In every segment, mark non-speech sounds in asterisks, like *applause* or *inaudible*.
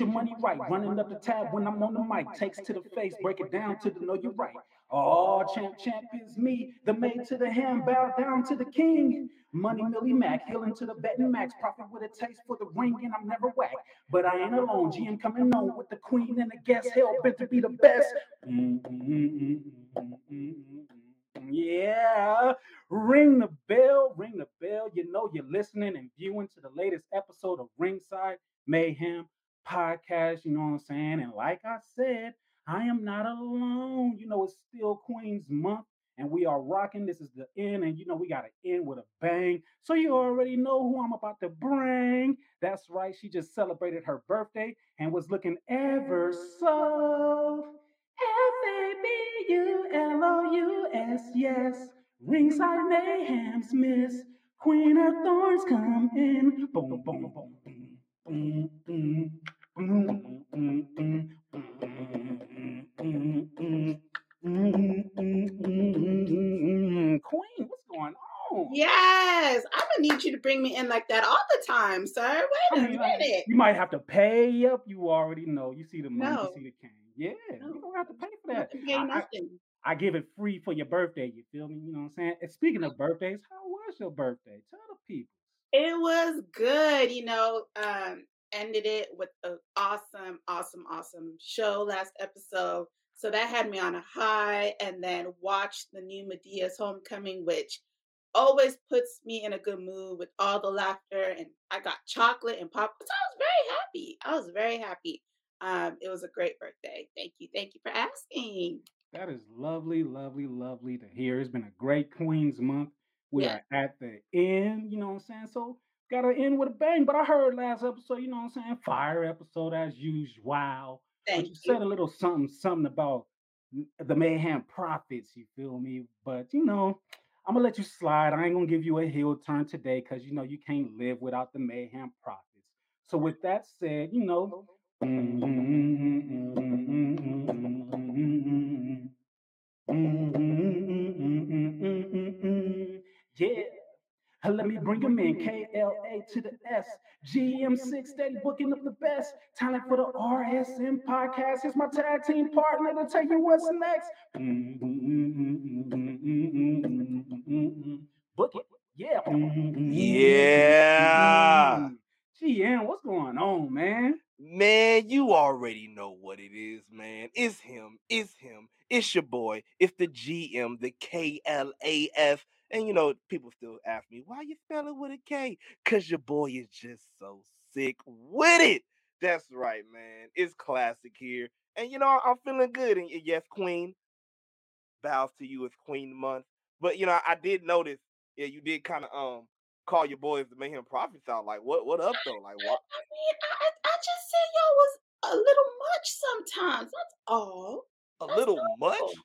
your money right. Running up the tab when I'm on the mic. Takes to the face, break it down to the know you're right. Oh, champ, champ is me. The maid to the hand, bow down to the king. Money, Millie Mac, healing to the betting max. Profit with a taste for the ring, and I'm never whack. But I ain't alone. GM coming on with the queen and the guest. Hell bent to be the best. Mm-hmm. Yeah. Ring the bell, ring the bell. You know you're listening and viewing to the latest episode of Ringside Mayhem podcast, you know what I'm saying? And like I said, I am not alone. You know, it's still Queen's Month and we are rocking. This is the end, and you know, we got to end with a bang. So you already know who I'm about to bring. That's right, she just celebrated her birthday and was looking ever so F A B U L O U S, yes. Ringside Mayhem's Miss Queen of Thorns come in. Boom, boom, boom, boom, boom, boom. Queen, what's going on? Yes, I'm gonna need you to bring me in like that all the time, sir. Wait a I mean, minute. you might have to pay up. You already know. You see the money, No. you see the cane. Yeah, No. you don't have to pay for that. I- I- I give it free for your birthday. You feel me? You know what I'm saying? And speaking of birthdays, how was your birthday? Tell the people. It was good, you know. Um, ended it with an awesome, awesome, awesome show last episode. So that had me on a high, and then watched the new Madea's Homecoming, which always puts me in a good mood with all the laughter. And I got chocolate and popcorn. So I was very happy. I was very happy. Um, it was a great birthday. Thank you. Thank you for asking. That is lovely, lovely, lovely to hear. It's been a great Queens month. We Yeah. are at the end, you know what I'm saying? So gotta end with a bang. But I heard last episode, you know what I'm saying? Fire episode as usual. Thank you you. said a little something, something about the Mayhem Prophets, you feel me? But you know, I'm gonna let you slide. I ain't gonna give you a heel turn today because you know you can't live without the Mayhem Prophets. So with that said, you know. *laughs* Yeah. Let me bring him in. KLA to the S. GM6 steady booking up the best. Talent for the RSM podcast. Here's my tag team partner to tell you what's next. Book it. Yeah. Mm, mm, mm, yeah. GM, what's going on, man? Man, you already know what it is, man. It's him. It's him. It's your boy. It's the GM, the KLAF. And you know, people still ask me, why you spell it with a K? Because your boy is just so sick with it. That's right, man. It's classic here. And you know, I'm feeling good. And yes, Queen, bows to you. It's Queen Month. But you know, I did notice, yeah, you did kind of um call your boys the Mayhem Prophets out. Like, what what up though? Like what? I mean, I, I- just said y'all was a little much sometimes. That's all. A That's little much? all. A Th- little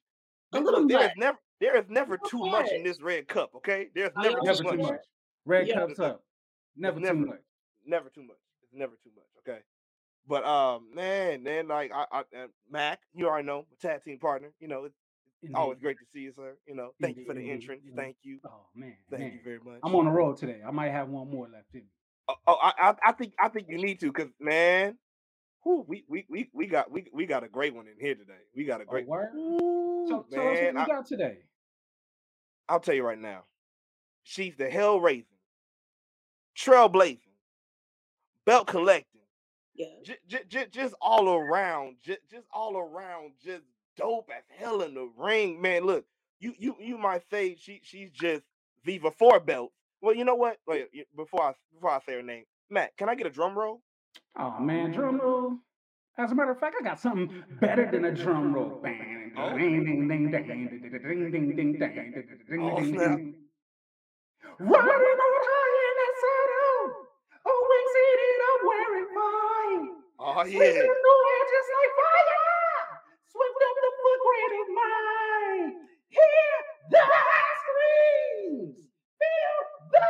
Look, there is much. never there is never Little too much in this red cup, okay? There's Oh, never, Never too too much. much. Red Yeah. cups up. Never too never- much. Never too much. It's never too much, okay? But um, man, man, like I, I uh, Mac, you already know, my tag team partner. You know, it's always great to see you, sir. You know, thank you for the Indeed, entrance. indeed. Thank you, Oh man, thank man. you very much. I'm on the road today. I might have one more left in me. Oh, oh, I, I, I think I think you need to, cause man, whew, we, we we we got we we got a great one in here today. We got a Oh, great word? Ooh, So, tell us what man. we I, got today. I'll tell you right now. She's the hell raising, trailblazing, belt collecting, Yeah. j- j- j- just all around, j- just all around, just dope as hell in the ring, man. Look, you you you might say she she's just Viva four belt. Well, you know what? Wait, before I before I say her name, Matt, can I get a drum roll? Oh man, drum roll. As a matter of fact, I got something better than a drum roll. Oh, Riding on high in that saddle. Oh, wings I'm wearing mine. Oh, yeah. Sweeping through air just like fire. Swept up the footprint of mine. Hear the screams. Feel the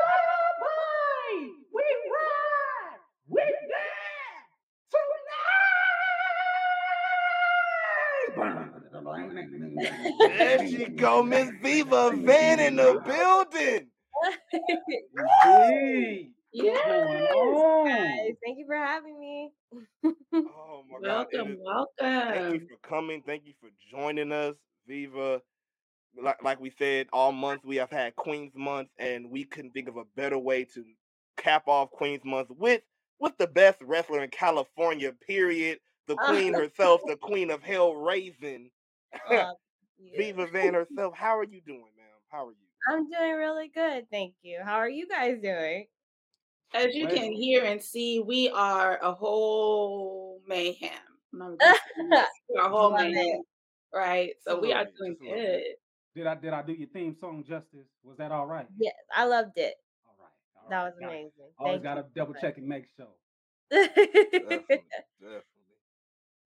There she go, Miss Viva Van in the building. Hey, Yes. what's going on? Guys, thank you for having me. Oh my God. Welcome, Thank you for coming. Thank you for joining us, Viva. Like, like we said, all month we have had Queens Month, and we couldn't think of a better way to cap off Queens Month with with the best wrestler in California. Period. The *laughs* queen herself, the queen of Hell Raising, Uh, *laughs* yeah. Viva Van herself. How are you doing, ma'am? How are you? I'm doing really good, thank you. How are you guys doing? As you can hear and see, we are a whole mayhem. I'm not gonna say this, We're a whole mayhem, right? So we are doing good. Did I did I do your theme song justice? Was that all right? Yes, I loved it. All right. all That right, was got it. amazing. Always gotta double check and make sure. *laughs* Definitely, definitely.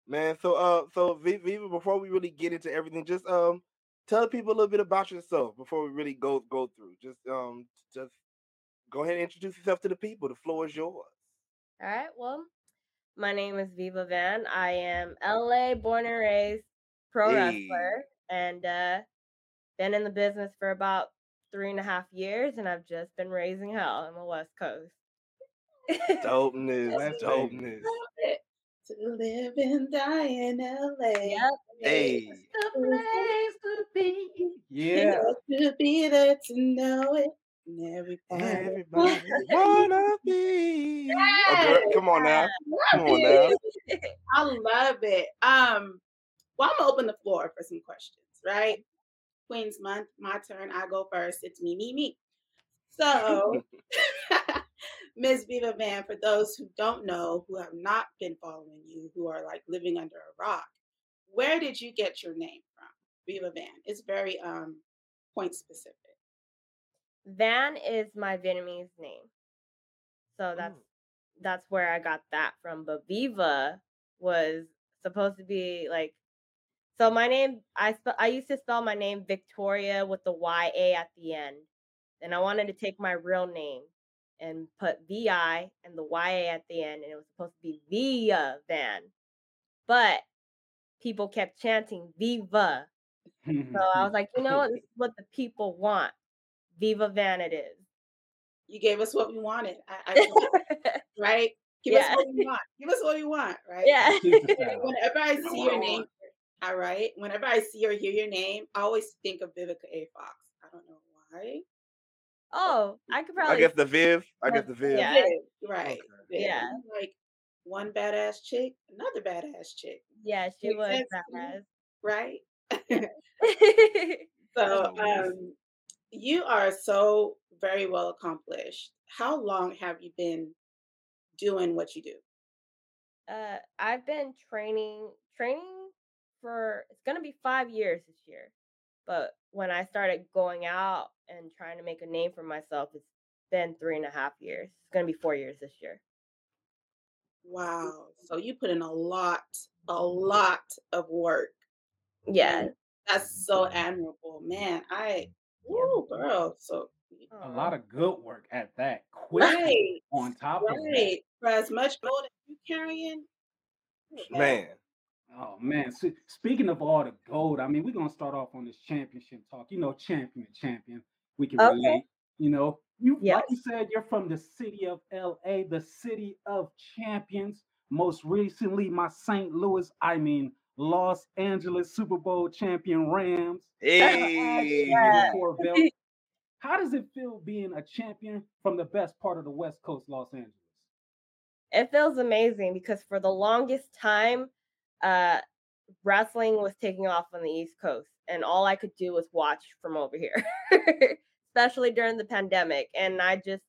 Man, so uh, so Vi- Viva, before we really get into everything, just um, tell people a little bit about yourself before we really go go through. Just um, just go ahead and introduce yourself to the people. The floor is yours. All right. Well, my name is Viva Van. I am LA born and raised pro Hey. wrestler and uh been in the business for about three and a half years and I've just been raising hell on the West Coast. Dopeness, West *laughs* dopeness. Love it. To live and die in LA. Yep. Hey, The place to be. Yeah. To be there to know it. And everybody. everybody wanna be. Oh, girl, come on now, come on now. *laughs* I love it. Um, well, I'm gonna open the floor for some questions, right? Queen's Month, my turn. I go first. It's me, me, me. So, *laughs* *laughs* Ms. Viva Van, for those who don't know, who have not been following you, who are like living under a rock, where did you get your name from? Viva Van. It's very um point specific. Van is my Vietnamese name. So that's Mm. that's where I got that from. But Viva was supposed to be like so my name I spe- I used to spell my name Victoria with the Y A at the end. And I wanted to take my real name and put V I and the Y A at the end and it was supposed to be Via Van. But people kept chanting Viva. So I was *laughs* like, you know what? This is what the people want. Viva Van it is. You gave us what we wanted. I, I *laughs* right? Give us what we want. Give us what we want, right? yeah. Keep the style. Whenever I see your name, all right. Whenever I see or hear your name, I always think of Vivica A. Fox. I don't know why. Oh, I could probably. I probably. guess the Viv. I guess the Viv. Yeah. Viv, right. Okay. Viv. Yeah. Like one badass chick, another badass chick, Yeah, she Makes was sense badass. right? *laughs* *laughs* So um, you are so very well accomplished. How long have you been doing what you do? Uh, I've been training training for it's gonna be five years this year. But when I started going out and trying to make a name for myself, it's been three and a half years. It's gonna be four years this year. Mm. Wow. So you put in a lot, a lot of work. Yeah. That's so mm-hmm. admirable. Man, I Ooh, girl. So a lot of good work at that. Quick right, on top of that. right. For as much gold as you carrying, oh, Man, Oh man! s- Speaking of all the gold, I mean, we're gonna start off on this championship talk. You know, champion, champion. We can Okay. relate. You know, you Yes. like you said, you're from the city of L.A., the city of champions. Most recently, my St. Louis, I mean Los Angeles Super Bowl champion Rams. hey, *laughs* belts. How does it feel being a champion from the best part of the West Coast, Los Angeles? it feels amazing because for the longest time uh wrestling was taking off on the east coast and all i could do was watch from over here *laughs* especially during the pandemic and i just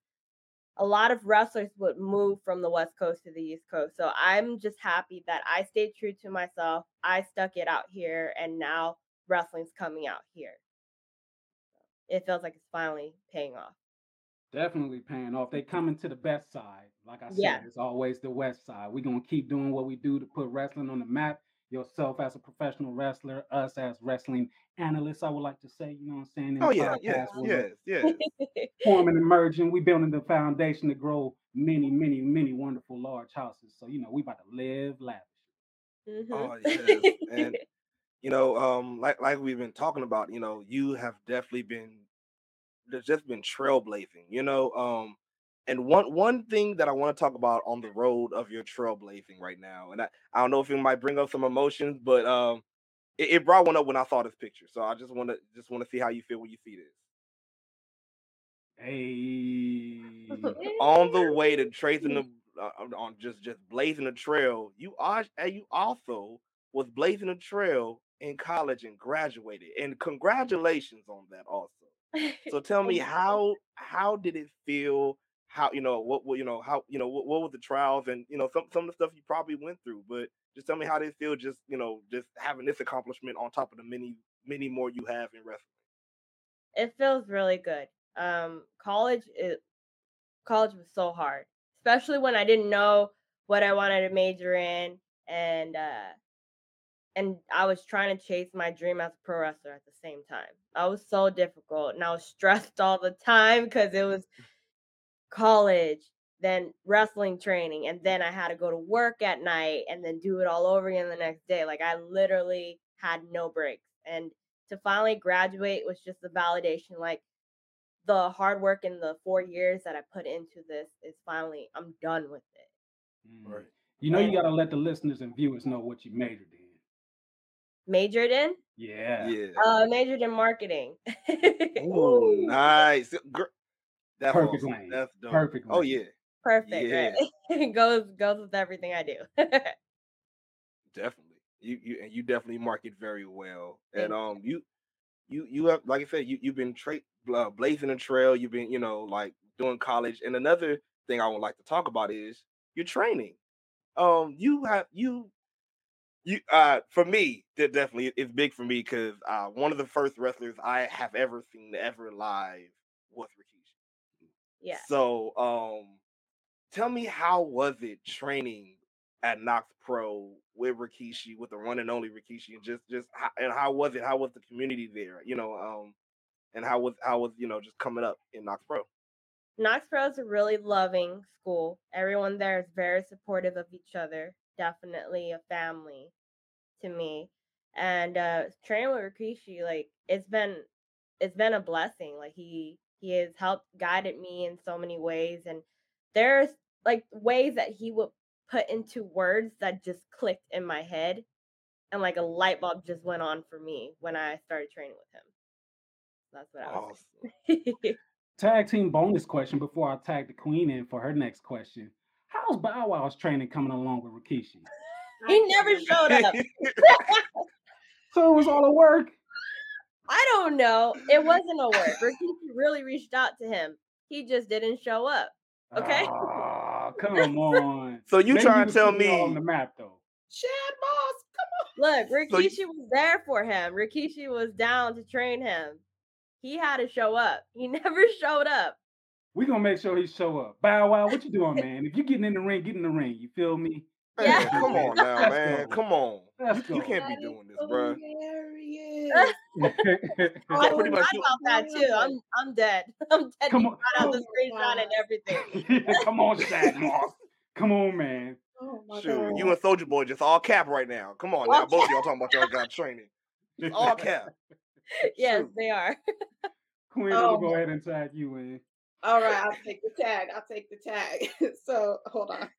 a lot of wrestlers would move from the west coast to the east coast so i'm just happy that i stayed true to myself i stuck it out here and now wrestling's coming out here it feels like it's finally paying off Definitely paying off. They coming to the best side. Like I said, Yeah. it's always the west side. We're gonna keep doing what we do to put wrestling on the map. Yourself as a professional wrestler, us as wrestling analysts, I would like to say, you know what I'm saying? in Oh the yeah, yes, yes, yes. Forming and emerging. We building the foundation to grow many, many, many wonderful large houses. So, you know, we about to live lavish. Mhm. Oh yes, and you know, um, like like we've been talking about, you know, you have definitely been there's just been trailblazing, you know. Um, and one one thing that I want to talk about on the road of your trailblazing right now, and I, I don't know if it might bring up some emotions, but um, it, it brought one up when I saw this picture. So I just want to just want to see how you feel when you see this. Hey. *laughs* on the way to tracing the uh, on just just blazing a trail, you are and you also was blazing a trail in college and graduated. And congratulations on that also. *laughs* So tell me how how did it feel? How you know what, what you know how you know what, what were the trials and you know some some of the stuff you probably went through, but just tell me how it feel just you know just having this accomplishment on top of the many many more you have in wrestling. It feels really good. Um, college it college was so hard, especially when I didn't know what I wanted to major in, and uh, and I was trying to chase my dream as a pro wrestler at the same time. I was so difficult, and I was *laughs* stressed all the time because it was *laughs* college, then wrestling training, and then I had to go to work at night and then do it all over again the next day. Like I literally had no breaks, and to finally graduate was just the validation. Like the hard work in the four years that I put into this is finally I'm done with it. Mm. Right. You know, you got to let the listeners and viewers know what you majored in. Majored in? Yeah. Yeah. Uh, majored in marketing. *laughs* oh, nice. That's Perfect awesome. lane. That's dope. Perfect. Oh. Oh yeah. Perfect. Yeah. Right? *laughs* goes goes with everything I do. *laughs* definitely. You you and you definitely market very well. And um you you you have like I said you you've been tra- uh, blazing a trail. You've been you know like doing college. And another thing I would like to talk about is your training. Um, you have you you uh for me that definitely it's big for me because uh one of the first wrestlers I have ever seen ever live was Rikishi. Yeah. So um, tell me how was it training at KnokX Pro with Rikishi, with the one and only Rikishi, and just just how, and how was it? How was the community there? You know, um, and how was how was you know just coming up in KnokX Pro? KnokX Pro is a really loving school. Everyone there is very supportive of each other. Definitely a family to me. And uh training with Rikishi, like it's been it's been a blessing. Like he he has helped guided me in so many ways. And there's like ways that he would put into words that just clicked in my head and like a light bulb just went on for me when I started training with him. That's what I was *laughs* Tag team bonus question before I tag the queen in for her next question. How's Bow Wow's training coming along with Rikishi? he never showed up. *laughs* so it was all a work. I don't know. It wasn't a work. Rikishi really reached out to him. He just didn't show up. Okay. Oh, *laughs* come on. So you trying to tell me on the map though? Shad Moss, come on. Look, Rikishi so you... was there for him. Rikishi was down to train him. He had to show up. He *laughs* never showed up. We gonna make sure he show up. Bow Wow, what you doing, man? If you getting in the ring, get in the ring. You feel me? Yeah. come on now, man. Come on. You, you, can't be doing this, bro. *laughs* *laughs* I pretty much about that too. I'm I'm dead. *laughs* I'm dead. Come on. out the screenshot and everything. *laughs* come on, Shad Moss. Come on, man. Oh Shoot, you and Soldier Boy just all cap right now. Come on now, both of y'all talking about y'all got training. All cap. yes, Shoot. they are. Queen, oh. Will go ahead and tag you in. All right, I'll take the tag. I'll take the tag. so hold on.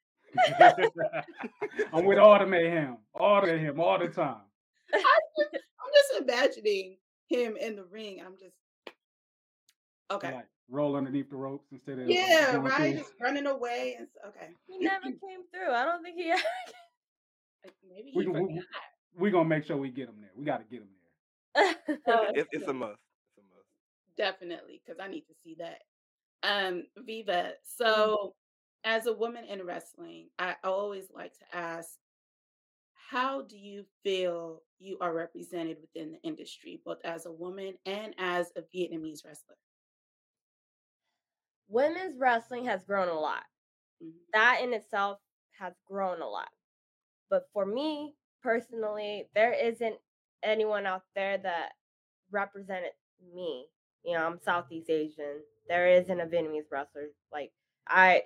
I'm with all the mayhem, all the him, all the time. I just, I'm just imagining him in the ring. I'm just okay. Like roll underneath the ropes instead of yeah, right, just running away and okay. He never *clears throat* came through. I don't think he. Ever... Maybe he we, forgot. We, we gonna make sure we get him there. We got to get him there. *laughs* it, it's a must. It's a must. Definitely, because I need to see that. Um, Viva. Mm-hmm. So as a woman in wrestling, I always like to ask, how do you feel you are represented within the industry, both as a woman and as a Vietnamese wrestler? Women's wrestling has grown a lot. Mm-hmm. That in itself has grown a lot. But for me personally, there isn't anyone out there that represented me. You know, I'm Southeast Asian. There isn't a Vietnamese wrestler. Like I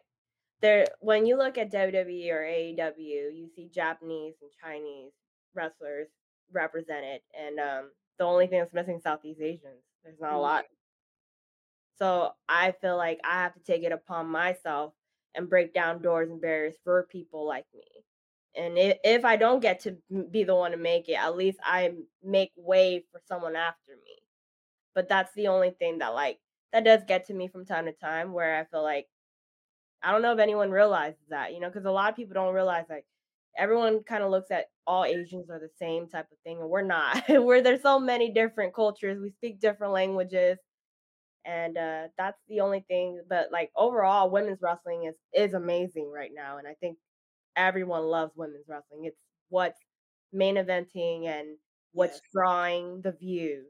there when you look at WWE or AEW, you see Japanese and Chinese wrestlers represented, and um, the only thing that's missing is Southeast Asians. There's not a Mhm. lot. So I feel like I have to take it upon myself and break down doors and barriers for people like me. And if, if I don't get to be the one to make it, at least I make way for someone after me. But that's the only thing that like that does get to me from time to time where I feel like I don't know if anyone realizes that, you know, because a lot of people don't realize like everyone kind of looks at all Asians are the same type of thing, and we're not. *laughs* Where there's so many different cultures, we speak different languages, and uh, that's the only thing. But like overall, women's wrestling is is amazing right now, and I think everyone loves women's wrestling. It's what's main eventing and what's Yes. drawing the views.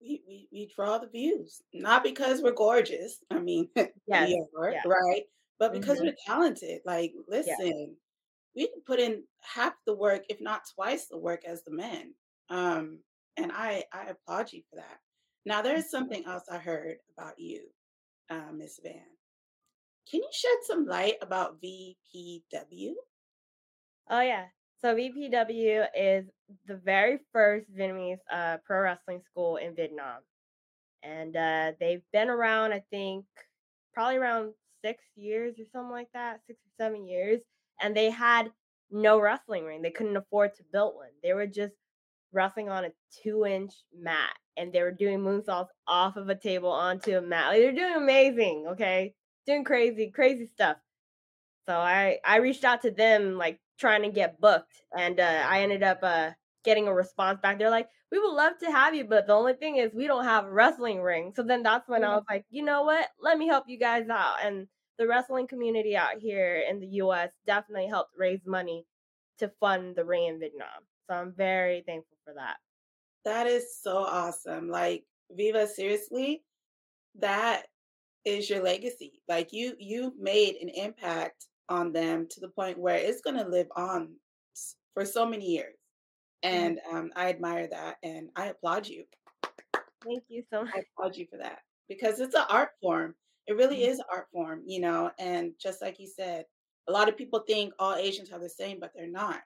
we, we we draw the views not because we're gorgeous i mean *laughs* Yes, we are yeah. right but because Mhm. we're talented like listen we can put in half the work if not twice the work as the men um and i i applaud you for that now there's something else i heard about you uh, miss van can you shed some light about vpw Oh yeah. So VPW is the very first Vietnamese uh, pro wrestling school in Vietnam, and uh, they've been around. I think probably around six years or something like that, six or seven years. And they had no wrestling ring. They couldn't afford to build one. They were just wrestling on a two-inch mat, and they were doing moonsaults off of a table onto a mat. Like, they're doing amazing. Okay, doing crazy, crazy stuff. So I I reached out to them like trying to get booked, and uh, I ended up uh, getting a response back. They're like, "We would love to have you, but the only thing is we don't have a wrestling ring." So then that's when I was like, "You know what? Let me help you guys out." And the wrestling community out here in the U.S. definitely helped raise money to fund the ring in Vietnam. So I'm very thankful for that. That is so awesome. Like Viva, seriously, that is your legacy. Like you you made an impact on them to the point where it's going to live on for so many years. And um, I admire that and I applaud you. Thank you so much. I applaud you for that because it's an art form. It really Mhm. is art form, you know. And just like you said, a lot of people think all Asians are the same, but they're not,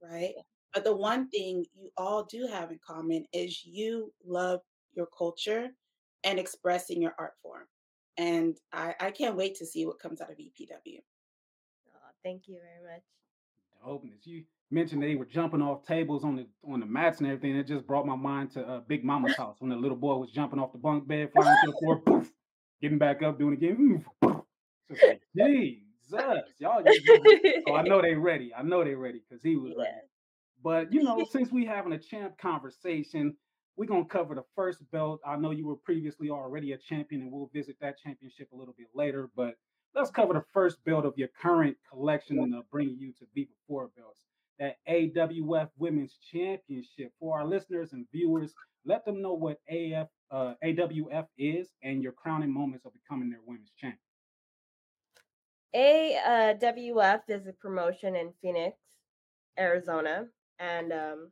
right? But the one thing you all do have in common is you love your culture and expressing your art form. And I, I can't wait to see what comes out of VPW. Aw, thank you very much. Dopeness. You mentioned they were jumping off tables on the on the mats and everything. It just brought my mind to uh, Big Momma's *laughs* house when the little boy was jumping off the bunk bed, flying to the floor, poof, getting back up, doing it again. *laughs* Just like, Jesus, y'all. So oh, I know *laughs* they ready. I know they ready because he was ready. But you know, *laughs* since we having a champ conversation, we're gonna cover the first belt. I know you were previously already a champion, and we'll visit that championship a little bit later. But let's cover the first belt of your current collection and bringing you to Viva Four belts. That AWF Women's Championship. For our listeners and viewers, let them know what AF uh, AWF is and your crowning moments of becoming their women's champion. A uh, is a promotion in Phoenix, Arizona, and um,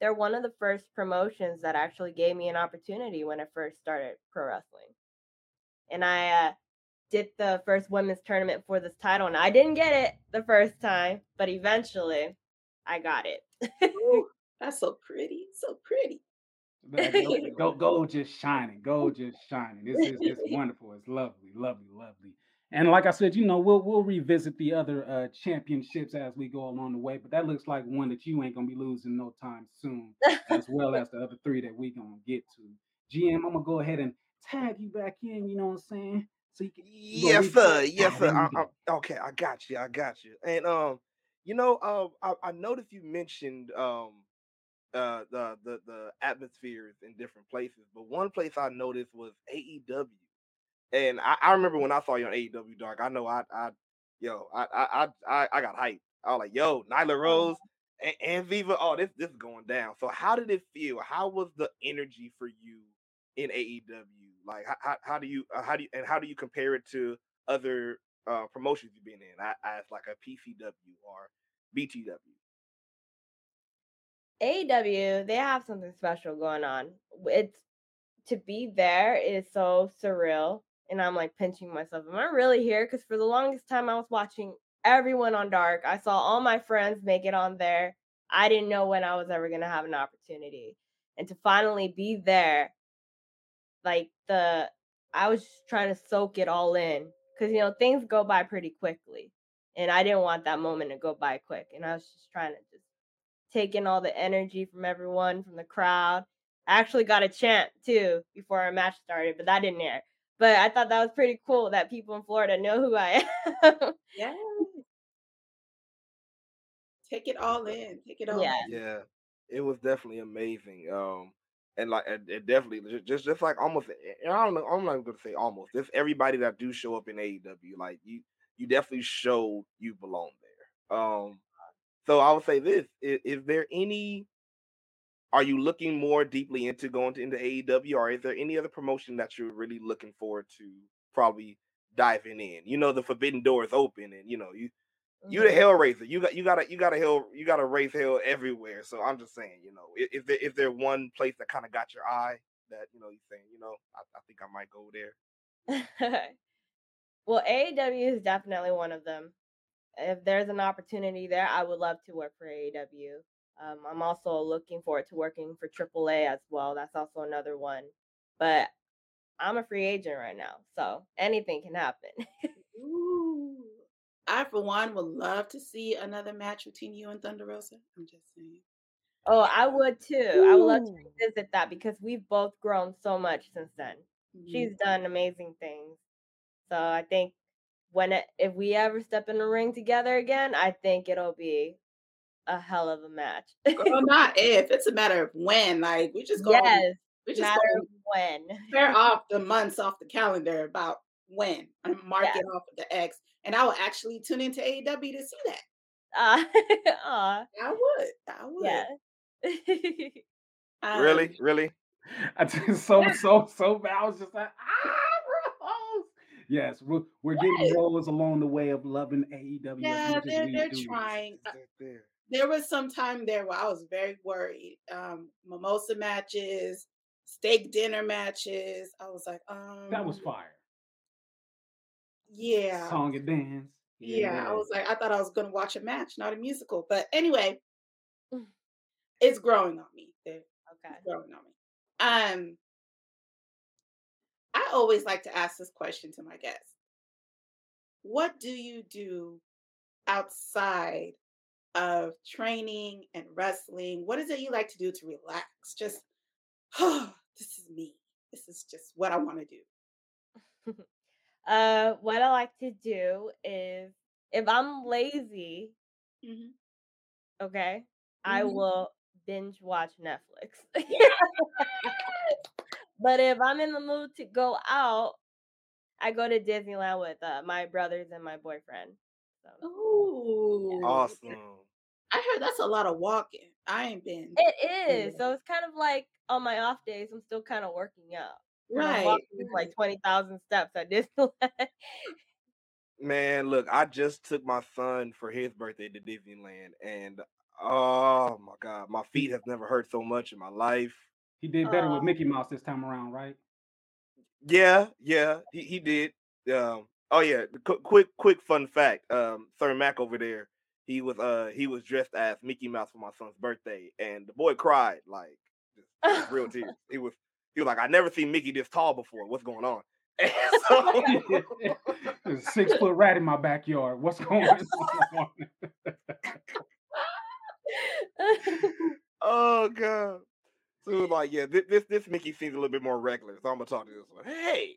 they're one of the first promotions that actually gave me an opportunity when I first started pro wrestling. And I uh, did the first women's tournament for this title, and I didn't get it the first time, but eventually I got it. Ooh, *laughs* that's so pretty. So pretty. Gold, gold, gold just shining, gold just shining. It's, it's, it's *laughs* wonderful. It's lovely, lovely, lovely. And like I said, you know, we'll we'll revisit the other uh, championships as we go along the way. But that looks like one that you ain't gonna be losing no time soon, as well as *laughs* the other three that we gonna get to. GM, I'm gonna go ahead and tag you back in. You know what I'm saying? So you can Yes, sir. Yes, sir. I. I, okay, I got you. I got you. And um, you know, um, I, I noticed you mentioned um, uh, the the the atmospheres in different places, but one place I noticed was AEW. And I, I remember when I saw you on AEW, dog. I know I, I, yo, I, I, I, I got hyped. I was like, yo, Nyla Rose and, and Viva. Oh, this, this is going down. So, how did it feel? How was the energy for you in AEW? Like, how, how, do you, uh, how do you, and how do you compare it to other uh, promotions you've been in, a- as like a PCW or BTW? AW, they have something special going on. It's to be there is so surreal. And I'm like pinching myself. Am I really here? Because for the longest time, I was watching everyone on Dark. I saw all my friends make it on there. I didn't know when I was ever going to have an opportunity. And to finally be there, like the, I was just trying to soak it all in because, you know, things go by pretty quickly. And I didn't want that moment to go by quick. And I was just trying to just take in all the energy from everyone, from the crowd. I actually got a chant too before our match started, but that didn't air. But I thought that was pretty cool that people in Florida know who I am. Yeah. Take it all in. Take it all Yeah. in. Yeah, it was definitely amazing. Um, and like it, it definitely ju- just just like almost. I don't know. I'm not even gonna say almost. Just everybody that do show up in AEW, like you, you definitely showed you belong there. Um, so I would say this: is, is there any? Are you looking more deeply into going to into AEW, or is there any other promotion that you're really looking forward to probably diving in? You know, the forbidden door is open, and you know you you the Mhm. Hellraiser. You got you got to you got to hell you got to raise hell everywhere. So I'm just saying, you know, if there if there one place that kind of got your eye that you know you saying, you know, I, I think I might go there. *laughs* well, AEW is definitely one of them. If there's an opportunity there, I would love to work for AEW. Um, I'm also looking forward to working for AAA as well. That's also another one. But I'm a free agent right now, so anything can happen. *laughs* Ooh. I, for one, would love to see another match between you and Thunder Rosa. I'm just saying. oh, I would too. I would love to Ooh. revisit that because we've both grown so much since then. Mhm. She's done amazing things. So I think when it, if we ever step in the ring together again, I think it'll be a hell of a match. Girl, *laughs* not if. It's a matter of when. Like we just go. yes, we just matter go of when. clear *laughs* off the months off the calendar about when and mark Yeah. it off with the X. And I will actually tune into AEW to see that. Uh, *laughs* aw, I would. I would. yeah. Um, really, really. I just so so so bad. I was just like, ah, Rose. Yes, we're, we're getting Rose along the way of loving AEW. Yeah, they're they're trying. Uh, there. There was some time there where I was very worried. Um, mimosa matches, steak dinner matches. I was like, um, That was fire. yeah. Song and dance. Yeah, I was like, I thought I was gonna watch a match, not a musical. But anyway, Mm. it's growing on me. It's okay. growing on me. Um, I always like to ask this question to my guests. What do you do outside of training and wrestling? What is it you like to do to relax? Just, oh, this is me. This is just what I want to do. *laughs* Uh, what I like to do is if I'm lazy, Mhm. okay, I Mhm. will binge watch Netflix. *laughs* *laughs* but if I'm in the mood to go out, I go to Disneyland with uh, my brothers and my boyfriend. So Ooh. Awesome. I heard that's a lot of walking. I ain't been. it is. So it's kind of like on my off days, I'm still kind of working out. And I'm Right. walking like twenty thousand steps at *laughs* Disneyland. Man, look, I just took my son for his birthday to Disneyland, and oh my god, my feet have never hurt so much in my life. He did better Aw. with Mickey Mouse this time around, right? Yeah, yeah, he, he did. Um, oh yeah, qu- quick quick fun fact. Um, Sir Mac over there, he was uh he was dressed as Mickey Mouse for my son's birthday, and the boy cried like real tears. He was he was like, I never seen Mickey this tall before. What's going on? *laughs* *laughs* So, There's a six foot rat in my backyard. What's going *laughs* on? oh god. So it was like, yeah, this, this this Mickey seems a little bit more regular. So I'm gonna talk to this one. Hey.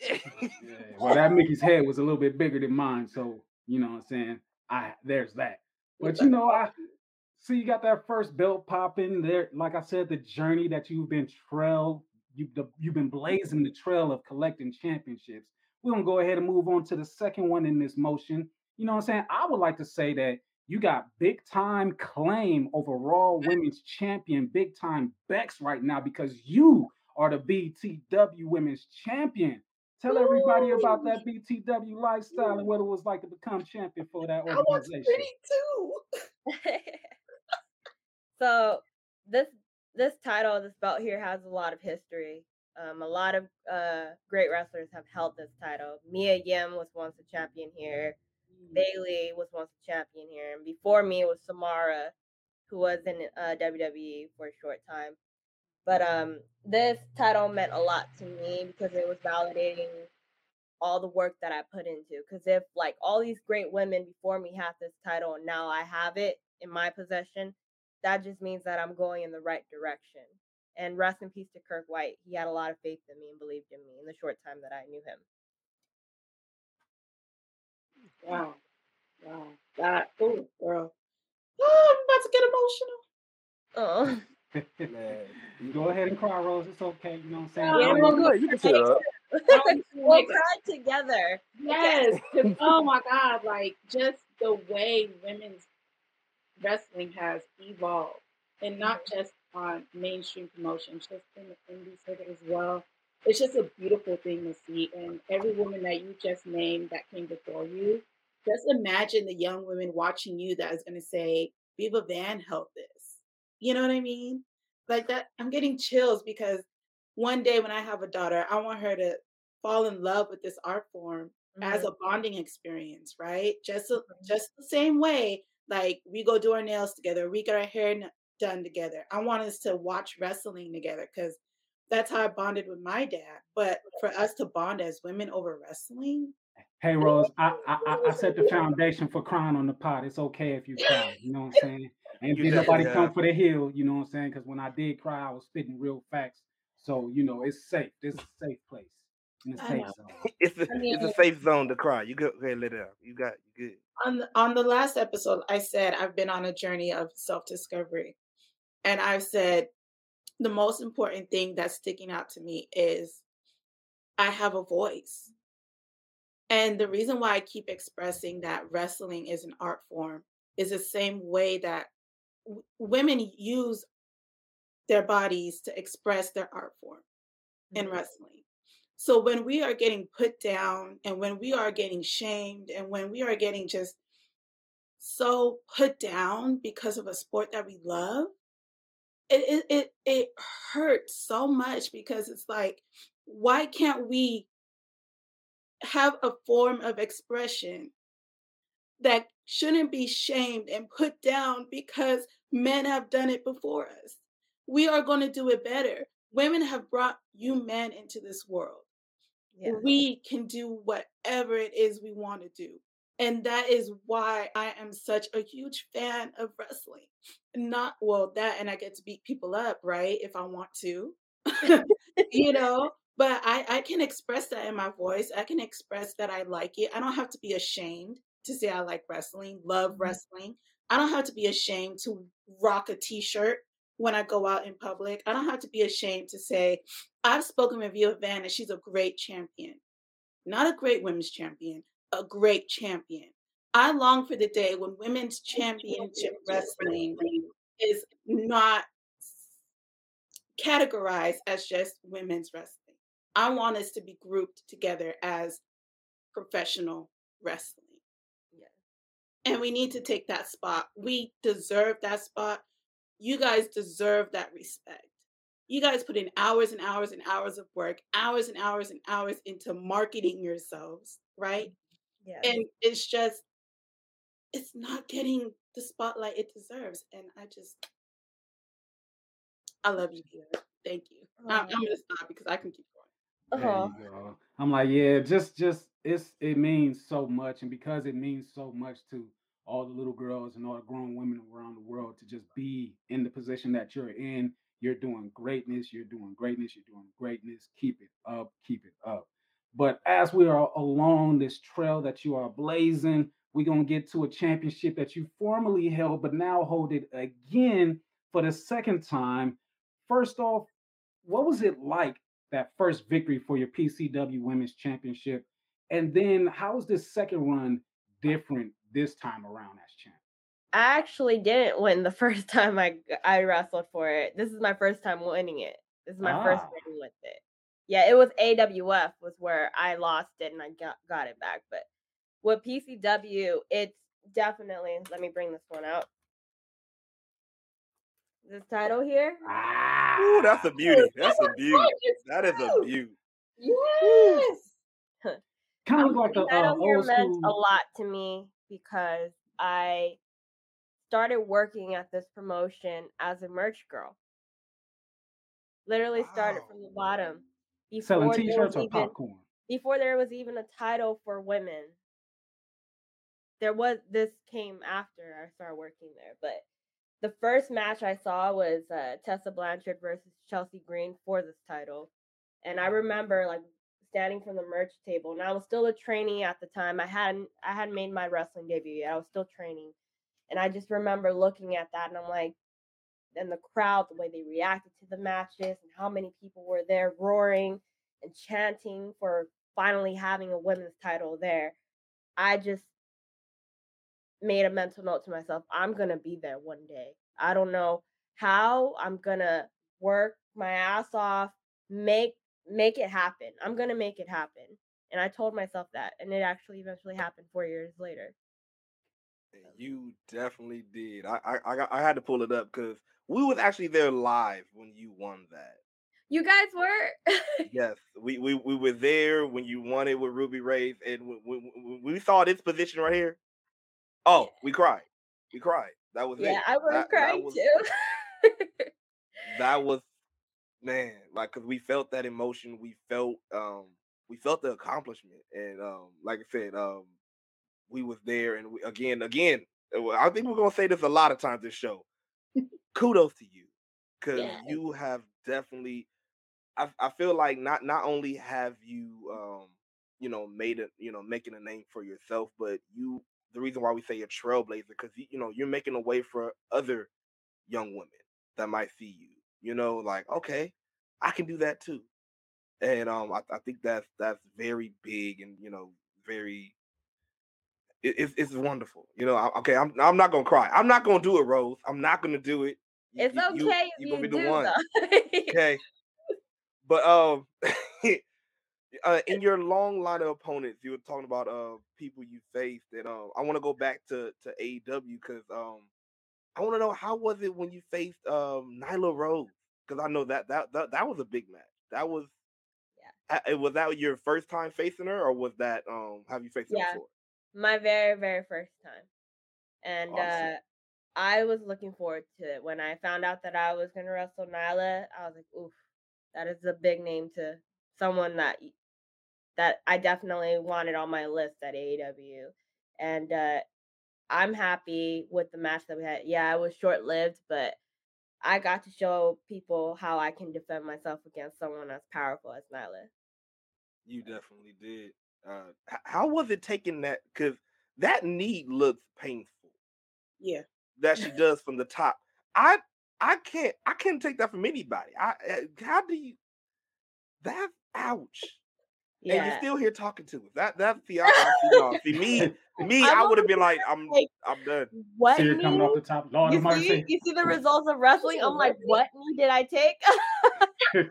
Yeah, well, that Mickey's head was a little bit bigger than mine, so you know what I'm saying. I there's that. But you know, I see you got that first belt popping there. Like I said, the journey that you've been trail, you've the, you've been blazing the trail of collecting championships. We're gonna go ahead and move on to the second one in this motion. You know what I'm saying? I would like to say that you got big time claim over Raw Women's Champion, big time Bex right now because you are the BTW Women's Champion. Tell everybody about that BTW lifestyle and what it was like to become champion for that I was organization. pretty too. *laughs* so this this title, this belt here has a lot of history. Um, a lot of uh, great wrestlers have held this title. Mia Yim was once a champion here. Bayley was once a champion here, and before me was Samara, who was in uh, WWE for a short time. But um, this title meant a lot to me because it was validating all the work that I put into. Because if like all these great women before me had this title and now I have it in my possession, that just means that I'm going in the right direction. And rest in peace to Kirk White. He had a lot of faith in me and believed in me in the short time that I knew him. Wow. Wow. That, Cool, girl. Oh, I'm about to get emotional. Oh. *laughs* Man, go ahead and cry, Rose. It's okay. You know what I'm saying? Yeah, well, good. You can sit up. *laughs* we'll cry together. Yes. *laughs* oh my God. Like just the way women's wrestling has evolved. And not mm-hmm. just on mainstream promotion, just in the indie circuit as well. It's just a beautiful thing to see. And every woman that you just named that came before you, just imagine the young women watching you that is going to say, Viva Van held this. You know what I mean? Like that, I'm getting chills because one day when I have a daughter, I want her to fall in love with this art form mm-hmm. as a bonding experience, right? Just mm-hmm. just the same way, like we go do our nails together, we get our hair done together. I want us to watch wrestling together because that's how I bonded with my dad. But for us to bond as women over wrestling. Hey Rose, I I, I set the foundation for crying on the pot. It's okay if you cry. You know what I'm saying? And if nobody yeah. come for the hill, you know what I'm saying? Because when I did cry, I was spitting real facts. So you know, it's safe. This is a safe place. In a safe *laughs* zone. it's a, I mean, it's a safe zone to cry. You go, go ahead, let it out. You got you good. On the, on the last episode, I said I've been on a journey of self discovery, and I've said the most important thing that's sticking out to me is I have a voice. And the reason why I keep expressing that wrestling is an art form is the same way that w- women use their bodies to express their art form in mm-hmm. wrestling. So when we are getting put down and when we are getting shamed and when we are getting just so put down because of a sport that we love, it, it, it, it hurts so much because it's like, why can't we have a form of expression that shouldn't be shamed and put down because men have done it before us? We are going to do it better. Women have brought you men into this world. Yeah. We can do whatever it is we want to do. And that is why I am such a huge fan of wrestling. Not well, that and I get to beat people up, right? If I want to. *laughs* you know, but I, I can express that in my voice. I can express that I like it. I don't have to be ashamed to say I like wrestling, love mm-hmm. wrestling. I don't have to be ashamed to rock a t shirt when I go out in public. I don't have to be ashamed to say, I've spoken with Viva Van and she's a great champion. Not a great women's champion, a great champion. I long for the day when women's championship wrestling is not categorized as just women's wrestling. I want us to be grouped together as professional wrestling. Yeah. And we need to take that spot. We deserve that spot. You guys deserve that respect. You guys put in hours and hours and hours of work, hours and hours and hours into marketing yourselves, right? Mm-hmm. Yeah. And it's just, it's not getting the spotlight it deserves. And I just, I love you, Peter. Thank you. I'm, I'm gonna stop because I can keep going. Uh-huh. I'm like, yeah, just, just, it's, it means so much, and because it means so much to all the little girls and all the grown women around the world to just be in the position that you're in, you're doing greatness, you're doing greatness, you're doing greatness. Keep it up, keep it up. But as we are along this trail that you are blazing, we're going to get to a championship that you formerly held, but now hold it again for the second time. First off, what was it like that first victory for your PCW Women's Championship? And then how was this second run different this time around as champ? I actually didn't win the *laughs* first time I I wrestled for it. This is my first time winning it. This is my ah. first win with it yeah, it was AWF was where I lost it and I got got it back. But with PCW, it's definitely. Let me bring this one out. This title here. Ah, Ooh, that's a beauty. That's a beauty. That is a beauty. Yes. kind of like a uh, here meant a lot to me because I started working at this promotion as a merch girl. Literally started Wow. from the bottom Selling before there t-shirts or even popcorn. before there was even a title for women. There was this came after I started working there, but the first match I saw was uh, Tessa Blanchard versus Chelsea Green for this title, and I remember like standing from the merch table, and I was still a trainee at the time. I hadn't I hadn't made my wrestling debut yet. I was still training, and I just remember looking at that, and I'm like, and the crowd, the way they reacted to the matches, and how many people were there roaring and chanting for finally having a women's title there. I just made a mental note to myself I'm going to be there one day. I don't know how I'm going to work my ass off, make make it happen. I'm going to make it happen. And I told myself that and it actually eventually happened 4 years later. You definitely did. I I I, got, I had to pull it up because we was actually there live when you won that. You guys were *laughs* Yes, we we, we were there when you won it with Ruby Raze, and when, when, when we saw this position right here. Oh, we cried. We cried. That was Yeah, it. I was That- that crying was- too. *laughs* that was man like because we felt that emotion we felt um we felt the accomplishment and um like i said um we was there and we, again again uh, i think we're gonna say this a lot of times this show kudos to you because Yes. you have definitely I, I feel like not not only have you um you know made it you know making a name for yourself but you the reason why we say a trailblazer because you, know you're making a way for other young women that might see you you know like okay i can do that too. And um i, I think that's that's very big and you know very it, it's, it's wonderful you know I, okay i'm i'm not gonna cry i'm not gonna do it rose i'm not gonna do it it's you- okay you, you you gonna be the one *laughs* okay? But um *laughs* uh, in your long line of opponents you were talking about uh people you faced and um i want to go back to to aew because um i want to know how was it when you faced um nyla rose? Because i know that, that that that was a big match. That was Yeah. yeah was that your first time facing her or was that um have you faced her before? My very very first time. And Awesome. uh i was looking forward to it. When i found out that i was going to wrestle nyla i was like oof that is a big name to someone that that i definitely wanted on my list at aew and uh i'm happy with the match that we had yeah it was short lived but i got to show people how i can defend myself against someone as powerful as nyla You definitely did. Uh, how was it taking that? Because that knee looks painful. Yeah. That she *laughs* does from the top. I I can't I can't take that from anybody. I uh, how do you? That's ouch. And you're still here talking to us. That that see I, I see, no, see me *laughs* me I'm I would have been like I'm like, I'm done. what Tear coming off the top. Lord You see, mercy. you see the *laughs* results of wrestling. I'm like, what knee did I take? *laughs*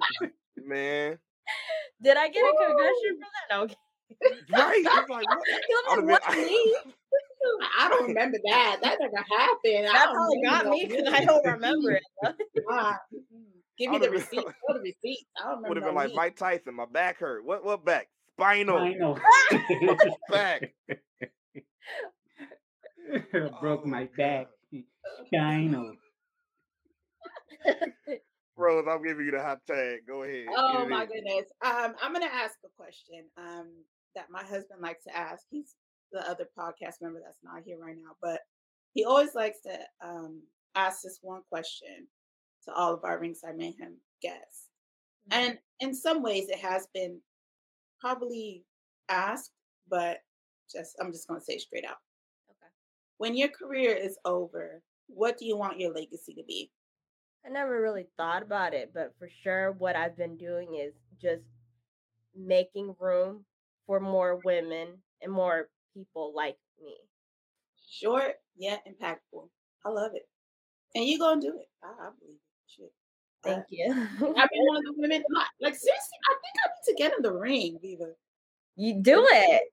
Man, did I get a concussion from that? No. okay. right? It's like what? I'm I'd like, what been. knee? I don't remember that. That never happened. I That's don't how it got me because. I don't remember it. Give me I'd the have been- receipt. Show the receipt. I don't Would remember have no been like knee. Mike Tyson. My back hurt. What what back? Spinal. I know. *laughs* Back. *laughs* Broke Oh, my back. I know. *laughs* Rose, I'm giving you the hot tag. Go ahead. Oh Get my in. goodness. Um, I'm gonna ask a question um that my husband likes to ask. He's the other podcast member that's not here right now, but he always likes to um ask this one question to all of our ringside mayhem guests. Mm-hmm. And in some ways it has been probably asked, but just I'm just gonna say straight out. Okay. When your career is over, what do you want your legacy to be? I never really thought about it, but for sure, what I've been doing is just making room for more women and more people like me. Short yet impactful. I love it. And you're gonna do it. I, I believe it. Shit. Thank you. *laughs* I've been one of the women. Like, like seriously, I think I need to get in the ring, Viva. you do it.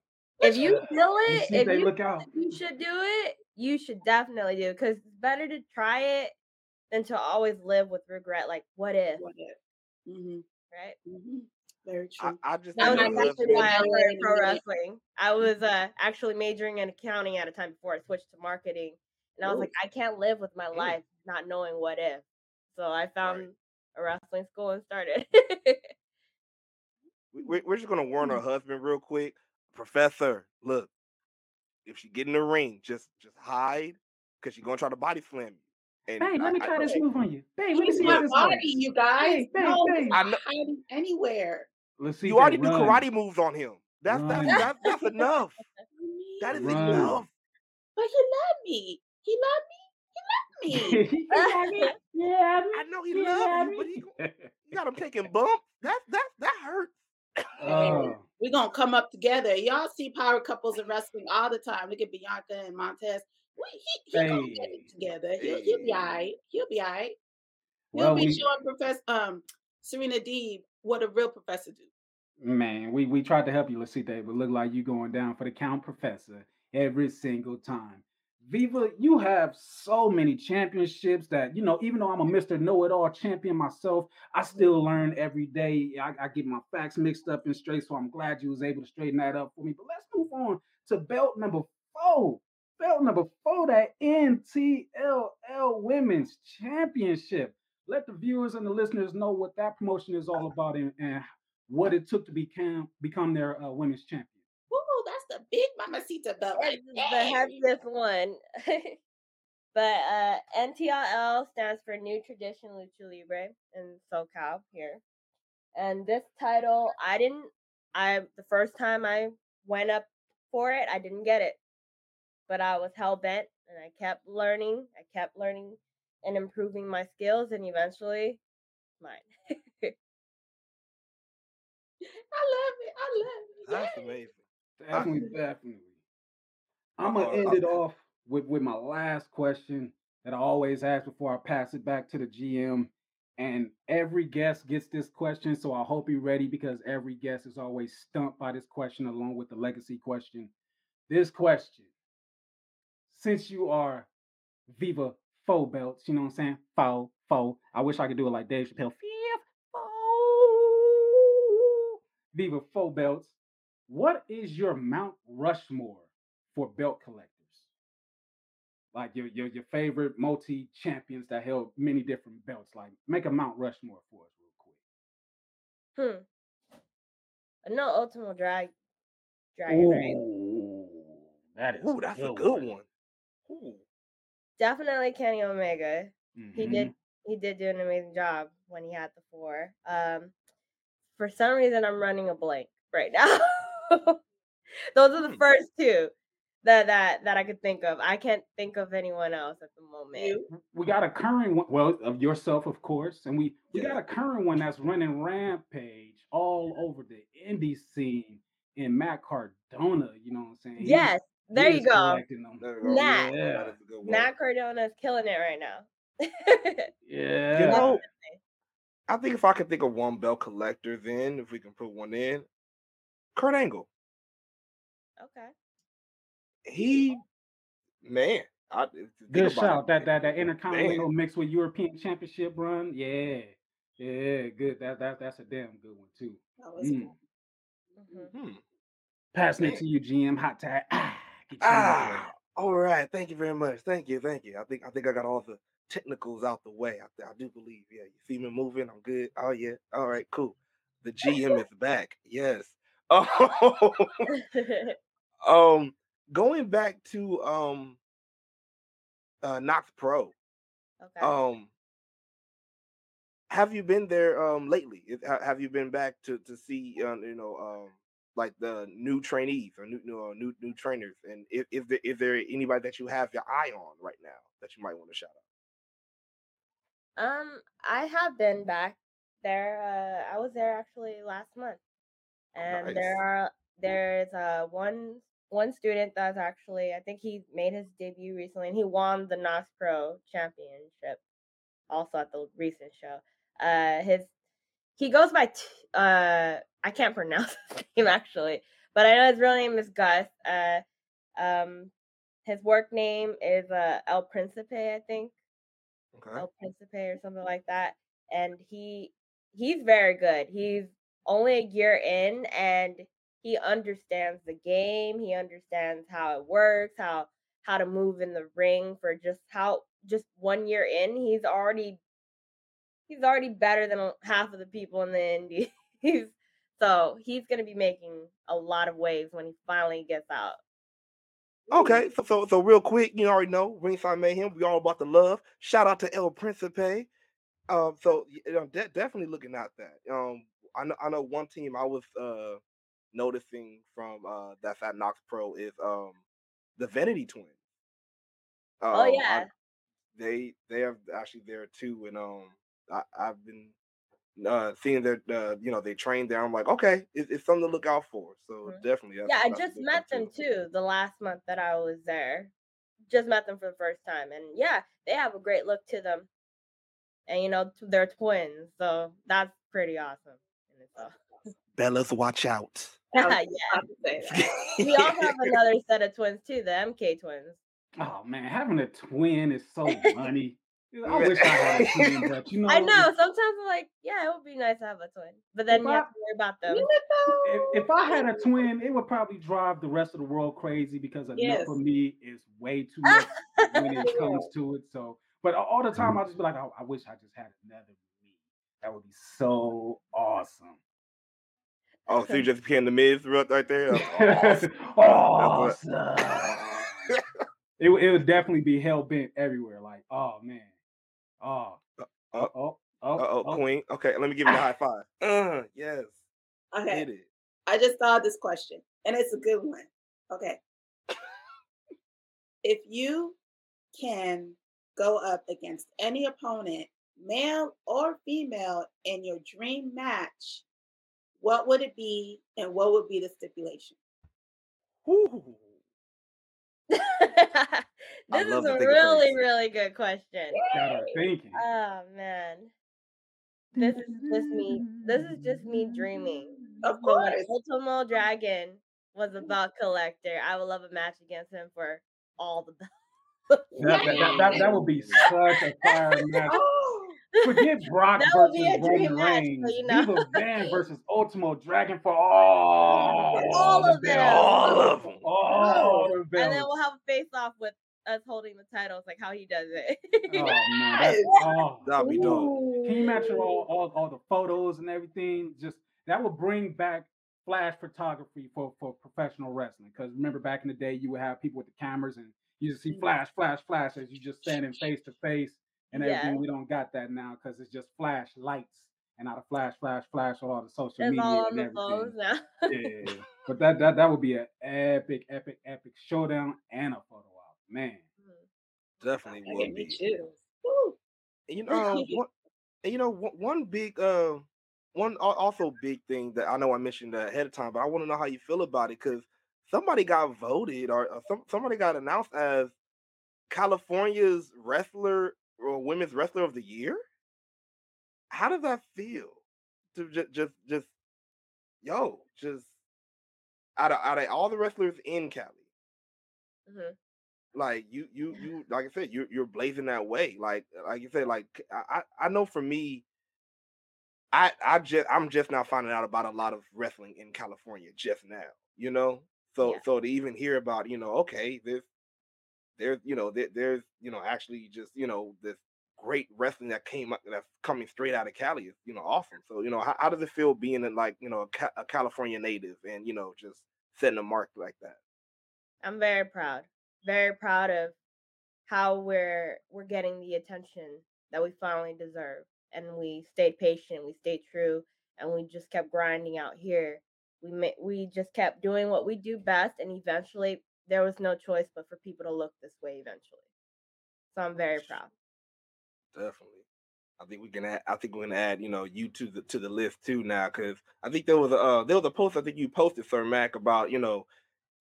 If you You feel it, see if they you look out. you should do it, you should definitely do it because it's better to try it than to always live with regret. Like, what if, What if? Mm-hmm. right? Mm-hmm. Very true. I just That was actually why I husband. started pro wrestling. I was uh, actually majoring in accounting at a time before I switched to marketing, And I was Ooh. like, I can't live with my life not knowing what if. So I found a wrestling school and started. We- we- We're just gonna warn her *laughs* husband real quick. Professor, look, if she get in the ring, just just hide, cause she's gonna try to body slam you. And Babe, let me I- I- try this move on you. Babe, let me see my how this body, works. you guys. Hey, hey, no, hey. he's I not know- hiding anywhere. Let's see. you already do karate moves on him. That's that's Run. that's, that's *laughs* enough. That is Run. enough. But he let me. He let me. He let *laughs* me. yeah, *laughs* *laughs* I know he Yeah, loves you, but he gon- you got him taking bumps. That that that hurts. Oh, We're gonna come up together. Y'all see power couples in wrestling all the time. Look at Bianca and Montez. We, he he gonna get it together. He'll, he'll be all right. He'll be all right. He'll well, be we, showing Professor um Serena Deeb what a real professor do. man, we we tried to help you, Lasite, but look like you going down for the count professor every single time. Viva, you have so many championships that you know. Even though I'm a Mr. Know-it-all champion myself, I still learn every day. I, I get my facts mixed up and straight, so I'm glad you was able to straighten that up for me. But let's move on to belt number four. Belt number four, that NTLL Women's Championship. Let the viewers and the listeners know what that promotion is all about and, and what it took to become become their uh, women's champion. Woo, that's the big mamacita belt right the there. heaviest one. *laughs* but uh, NTLL stands for New Tradition Lucha Libre in SoCal here. And this title, I didn't. I the first time I went up for it, I didn't get it, but I was hell bent, and I kept learning. I kept learning and improving my skills, and eventually, mine. *laughs* I love it. I love it. That's Yay. amazing. Definitely, definitely. I'm gonna Uh, end it off with with my last question that I always ask before I pass it back to the GM. And every guest gets this question, so I hope you're ready because every guest is always stumped by this question along with the legacy question. This question, since you are Viva Faux belts, you know what I'm saying? Faux, faux. I wish I could do it like Dave Chappelle. Viva Faux belts. What is your Mount Rushmore for belt collectors? Like your your, your favorite multi champions that held many different belts. Like make a Mount Rushmore for us real quick. Hmm. No Ultimo Drag Dragon, right? Ooh, that is Ooh, that's a good one. Ooh. Definitely Kenny Omega. He Mhm. did he did do an amazing job when he had the four. Um, for some reason, I'm running a blank right now. *laughs* *laughs* Those are the Hmm. first two that that that I could think of. I can't think of anyone else at the moment. We got a current one, well, of yourself, of course, and we we got a current one that's running rampage all over the indie scene in Matt Cardona. You know what I'm saying? Yes, he there you go. collecting. There we go. Nat. Yeah. That is a good one. Matt Cardona is killing it right now. *laughs* Yeah. You know, I think if I could think of one belt collector, then if we can put one in, Kurt Angle. okay. He, man, I, if you think good shout. it, That that that man. intercontinental mixed with European Championship run. Yeah. Yeah, good. That that that's a damn good one too. That was Mm. Mhm. Hmm. Passing it to you, GM. Hot tag. Ah, get you out of the way. Ah, all right. Thank you very much. Thank you. Thank you. I think I think I got all the technicals out the way. I, I do believe. Yeah, you see me moving. I'm good. Oh yeah. All right. Cool. The GM is back. Yes. Oh, *laughs* *laughs* um, going back to um, uh, KnokX Pro. okay. Um, have you been there um lately? Have you been back to to see uh, you know um like the new trainees or new new uh, new, new trainers? And if is there is there anybody that you have your eye on right now that you might want to shout out? Um, I have been back there. Uh, I was there actually last month, and nice. there are there's uh one one student that's actually I think he made his debut recently, and he won the KnokX Pro Championship also at the recent show. Uh, his he goes by t- uh I can't *laughs* pronounce his name actually, but I know his real name is Gus. Uh, um, his work name is uh El Principe, I think. Okay. El Principe or something like that. And he he's very good. He's only a year in and he understands the game. He understands how it works, how how to move in the ring for just how just one year in, he's already he's already better than half of the people in the indies. *laughs* so he's gonna be making a lot of waves when he finally gets out. Okay, so so so real quick, you already know Ringside Mayhem. We all about the love. Shout out to El Principe. Um, so you know, de- definitely looking out that. Um, I know I know one team I was uh noticing from uh that's at KnokX Pro is um the Vanity Twins. oh Um, I, yeah. they they are actually there too, and um I, I've been uh seeing that uh you know they train there. I'm like, okay, it's, it's something to look out for. So Mhm. definitely, Yeah, I just met them too the last month that I was there. Just met them for the first time. And yeah, they have a great look to them. And you know, they're twins. So that's pretty awesome. In itself. Bellas, watch out. *laughs* Yeah. about to say *laughs* that. We also have another set of twins too, the MK twins. Oh man, having a twin is so funny. *laughs* I wish I had a twin, but you know, I know. Sometimes I'm like, yeah, it would be nice to have a twin. But then you I- have to worry about them. If, if I had a twin, it would probably drive the rest of the world crazy because enough Yes. of me is way too much when it comes to it. So, but all the time mm. I just be like, oh, I wish I just had another me. That would be so awesome. Oh, so you just became the Miz right right there? *laughs* *laughs* Awesome. awesome. it, would- it would definitely be hell bent everywhere. Like, oh man, oh, Uh, oh, oh, oh, Uh-oh, oh. Queen. Okay, let me give you a high five. Uh, yes. okay. Hit it. I just saw this question, and it's a good one. Okay. If you can go up against any opponent, male or female, in your dream match, what would it be and what would be the stipulation? *laughs* This is a really, things. really good question. Got her. Oh man. This is just me. This is just me dreaming. Of So when course. Ultimo Dragon was a mm. about collector, I would love a match against him for all the belts. *laughs* That, that, that, that, that would be such a fire match. *laughs* Forget *laughs* Brock That would versus be a dream Roman Reigns. you know. Viva Van versus Ultimo Dragon for all, All of them. belts. All of them. All the and then we'll have a face off with us holding the titles, like how he does it. Oh man, *laughs* that's, Yes. oh. That'd be dope. Can you imagine all, all all the photos and everything? Just that would bring back flash photography for for professional wrestling. Because remember back in the day, you would have people with the cameras and you just see mm-hmm. flash, flash, flash as you just standing face to face and Yeah. everything. We don't got that now because it's just flash lights and not a flash, flash, flash on all the social It's media all on and the everything. phones now. yeah, *laughs* but that that that would be an epic, epic, epic showdown and a photo op, man. Definitely that would be. And you know, um, *laughs* one, and you know, one, one big, uh, one also big thing that I know I mentioned ahead of time, but I want to know how you feel about it because somebody got voted or, or some somebody got announced as California's wrestler or women's wrestler of the year. How does that feel? To just, just, just, yo, just out of out of all the wrestlers in Cali, Mhm. like you you you like I said, you're you're blazing that way. Like like you said, like I I know for me, I I just I'm just now finding out about a lot of wrestling in California just now. You know, so Yeah. so to even hear about you know okay there's there's you know there, there's you know actually just you know this great wrestling that came up that's coming straight out of Cali is you know awesome. So you know how, how does it feel being in like you know a, Ca- a California native and you know just setting a mark like that? I'm very proud. Very proud of how we're we're getting the attention that we finally deserve. And we stayed patient, we stayed true, and we just kept grinding out here. We ma- we just kept doing what we do best, and eventually there was no choice but for people to look this way eventually. So I'm very proud. Definitely. I think we can add. I think we're gonna add, you know, you to the to the list too now, because I think there was a uh, there was a post I think you posted, Sir Mac, about you know,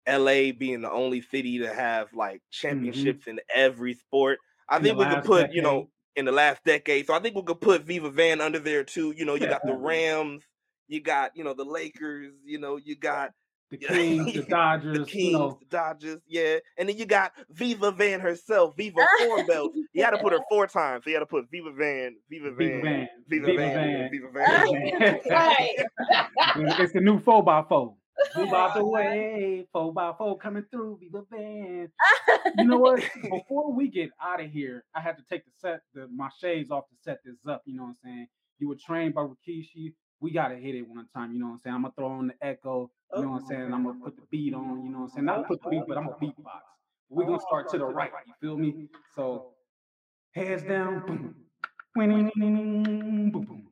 L.A. being the only city to have like championships in every sport. I In think we could put, you know, in the last decade. So I think we could put Viva Van under there too. You know, you got the *laughs* Rams, you got you know the Lakers, you know, you got The *laughs* Kings, the Dodgers, the Kings, you know, the Dodgers, yeah. And then you got Viva Van herself, Viva four belts. *laughs* You had to put her four times. So you had to put Viva Van, Viva Van, Viva Van, Viva, Viva Van, Van. Viva Van. *laughs* It's the new four by four. Move out the way, four by four coming through, the band. You know what? Before we get out of here, I had to take the set the my shades off to set this up. You know what I'm saying? You were trained by Rikishi. We gotta hit it one time. You know what I'm saying? I'm gonna throw on the echo. You know what I'm saying? I'm gonna put the beat on. You know what I'm saying? Not put the beat, but I'm gonna beatbox. We're gonna start to the right. You feel me? So heads down, boom, boom, boom, boom.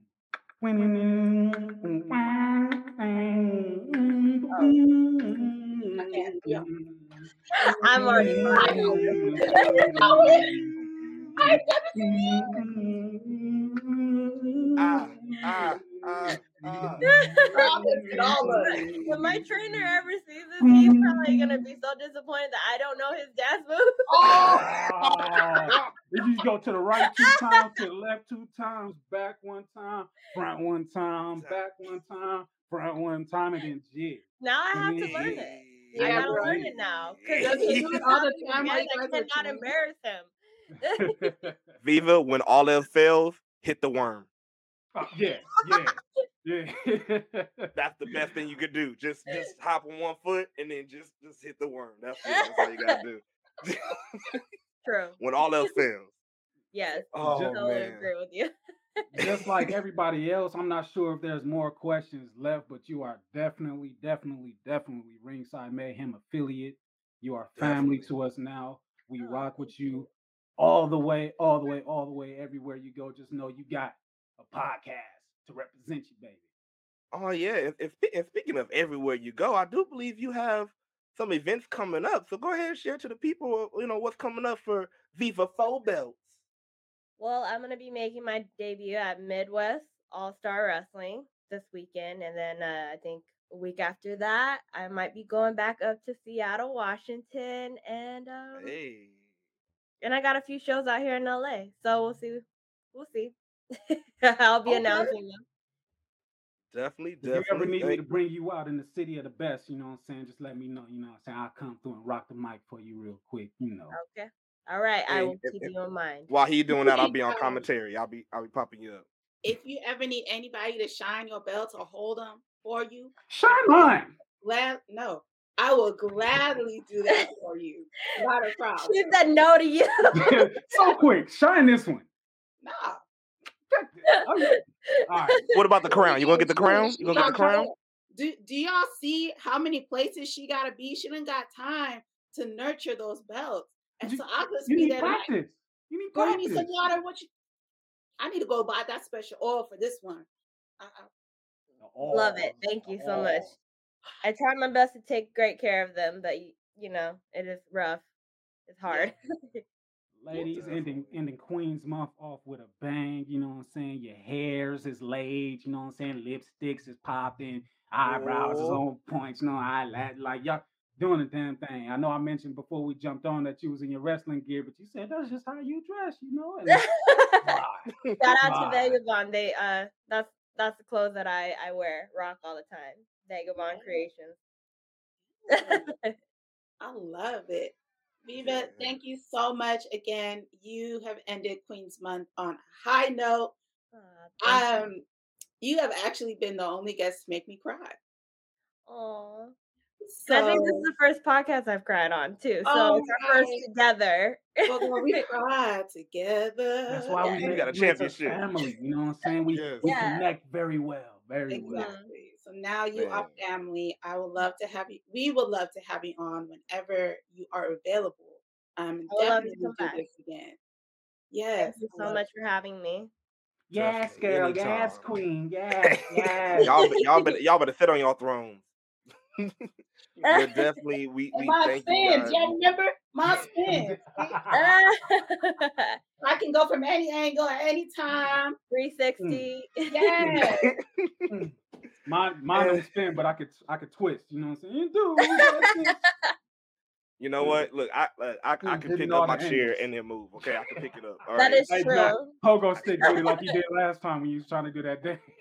I'm already *laughs* *laughs* Ah, ah, ah, ah. When my trainer ever sees this, he's probably gonna *laughs* be so disappointed that I don't know his dance *laughs* move. Oh, *laughs* you just go to the right two times, to the left two times, back one time, front one time, back one time, front one time, and then jig. Now I have to learn it. I Yeah, gotta bro. learn it now. Because Does he do it all the time while I you guys are cannot training? embarrass him. Viva, when all else fails, hit the worm. Oh, *laughs* yeah, yeah, yeah. *laughs* That's the best thing you could do. Just just *laughs* hop on one foot and then just just hit the worm. That's it. That's all you gotta do. True. when all else fails. Yes. Oh totally man. agree with you. Just like everybody else, I'm not sure if there's more questions left, but you are definitely, definitely, definitely Ringside Mayhem affiliate. You are family Definitely. to us now. We Oh, rock with you all the way, all the way, all the way, everywhere you go. Just know you got a podcast to represent you, baby. Oh yeah. And, and speaking of everywhere you go, I do believe you have some events coming up. So go ahead and share to the people, you know, what's coming up for Viva Four Belts. Well, I'm gonna be making my debut at Midwest All Star Wrestling this weekend, and then uh, I think a week after that, I might be going back up to Seattle, Washington, and um, Hey. and I got a few shows out here in LA. So we'll see. We'll see. *laughs* I'll be Okay. announcing them. Definitely, If you ever definitely. need me to bring you out in the city of the best, you know what I'm saying? Just let me know. You know what I'm saying? I'll come through and rock the mic for you real quick, you know. Okay. All right. I will if- keep if- you in mind. While he doing that, I'll be on Um, commentary. I'll be I'll be popping you up. If you ever need anybody to shine your belt or hold them for you, Shine mine. glad no, I will gladly do that *laughs* for you. Not a problem. She said no to you. *laughs* so quick. Shine this one. Nah. All right. What about the crown? You gonna get the crown? You gonna get the crown? Do do y'all see how many places she gotta be? She didn't got time to nurture those belts. And You- so I'll just You be need there like, practice. You need girl, you need some water. What you I need to go buy that special oil for this one. Uh-uh. Love it. Thank you so much. I try my best to take great care of them, but you know, it is rough. It's hard. *laughs* Ladies, ending ending Queen's month off with a bang. You know what I'm saying? Your hairs is laid. You know what I'm saying? Lipsticks is popping. Eyebrows is Oh. on point. You know, I like y'all doing the damn thing. I know I mentioned before we jumped on that you was in your wrestling gear, but you said that's just how you dress. You know? And? *laughs* Shout out to Vagabond. They uh that's that's the clothes that I I wear, rock all the time. Vagabond Creations. *laughs* I love it. Viva, thank you so much again. You have ended Queen's Month on a high note. Aw, thank you. Um, you have actually been the only guest to make me cry. Oh, So, I think this is the first podcast I've cried on too. So Oh, it's our first together. we're we *laughs* cry together. That's why we Yeah. make got a championship. family. You know what I'm saying? We Yes. we Yeah. connect very well, very well. Exactly. So now you are family. I would love to have you. We would love to have you on whenever you are available. Um, I would love to definitely come do back. this again. Yes. Thank you so love much for having me. Yes, Definitely, girl. Yes, queen. *laughs* Yes, yes. y'all, be- y'all better y'all better sit on your thrones. *laughs* but definitely, we we my thank spins, y'all remember my spins? *laughs* I can go from any angle at any time. 360. Yes. Mine, mine Eh. don't spin, but I could, I could twist. You know what I'm saying? You do. you do. *laughs* You know what? Look, I I, I, I Mm, can pick up my chair angles. and then move. Okay, I can pick it up. All That right. is Hey, true. Jack, Pogo stick with it like you did last time when you was trying to do that day. *laughs*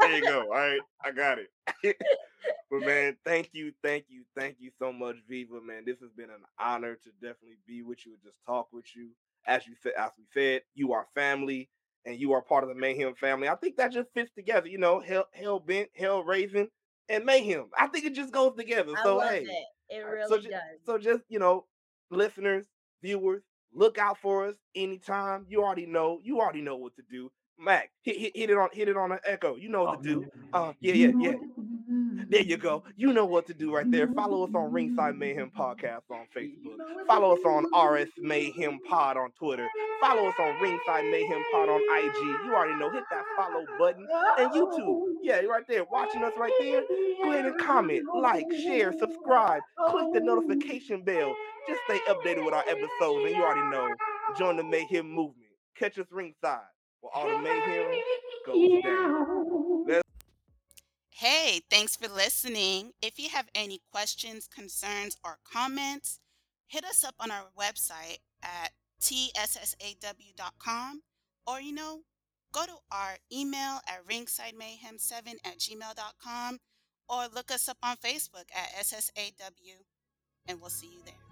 there you go. All right, I got it. *laughs* but man, thank you, thank you, thank you so much, Viva. Man, this has been an honor to definitely be with you and just talk with you. As you said, as we said, you are family and you are part of the Mayhem family. I think that just fits together. You know, hell, hell bent, hell raising. and mayhem. I think it just goes together. I So love hey, it. It uh, really so ju- does. so just you know, listeners, viewers, look out for us anytime. You already know. You already know what to do. Mac, hit, hit, hit it on hit it on the echo. You know what Oh, to do. yeah. Uh, yeah, yeah, yeah. what to do. There you go. You know what to do right there. Follow us on Ringside Mayhem Podcast on Facebook. Follow us on RS Mayhem Pod on Twitter. Follow us on Ringside Mayhem Pod on IG. You already know. Hit that follow button. And YouTube. Yeah, right there. Watching us right there. Go ahead and comment, like, share, subscribe. Click the notification bell. Just stay updated with our episodes. And you already know. Join the Mayhem movement. Catch us ringside where all the mayhem goes down. Hey, thanks for listening. If you have any questions, concerns, or comments, hit us up on our website at tssaw.com or, you know, go to our email at ringsidemayhem7 at gmail.com or look us up on Facebook at SSAW, and we'll see you there.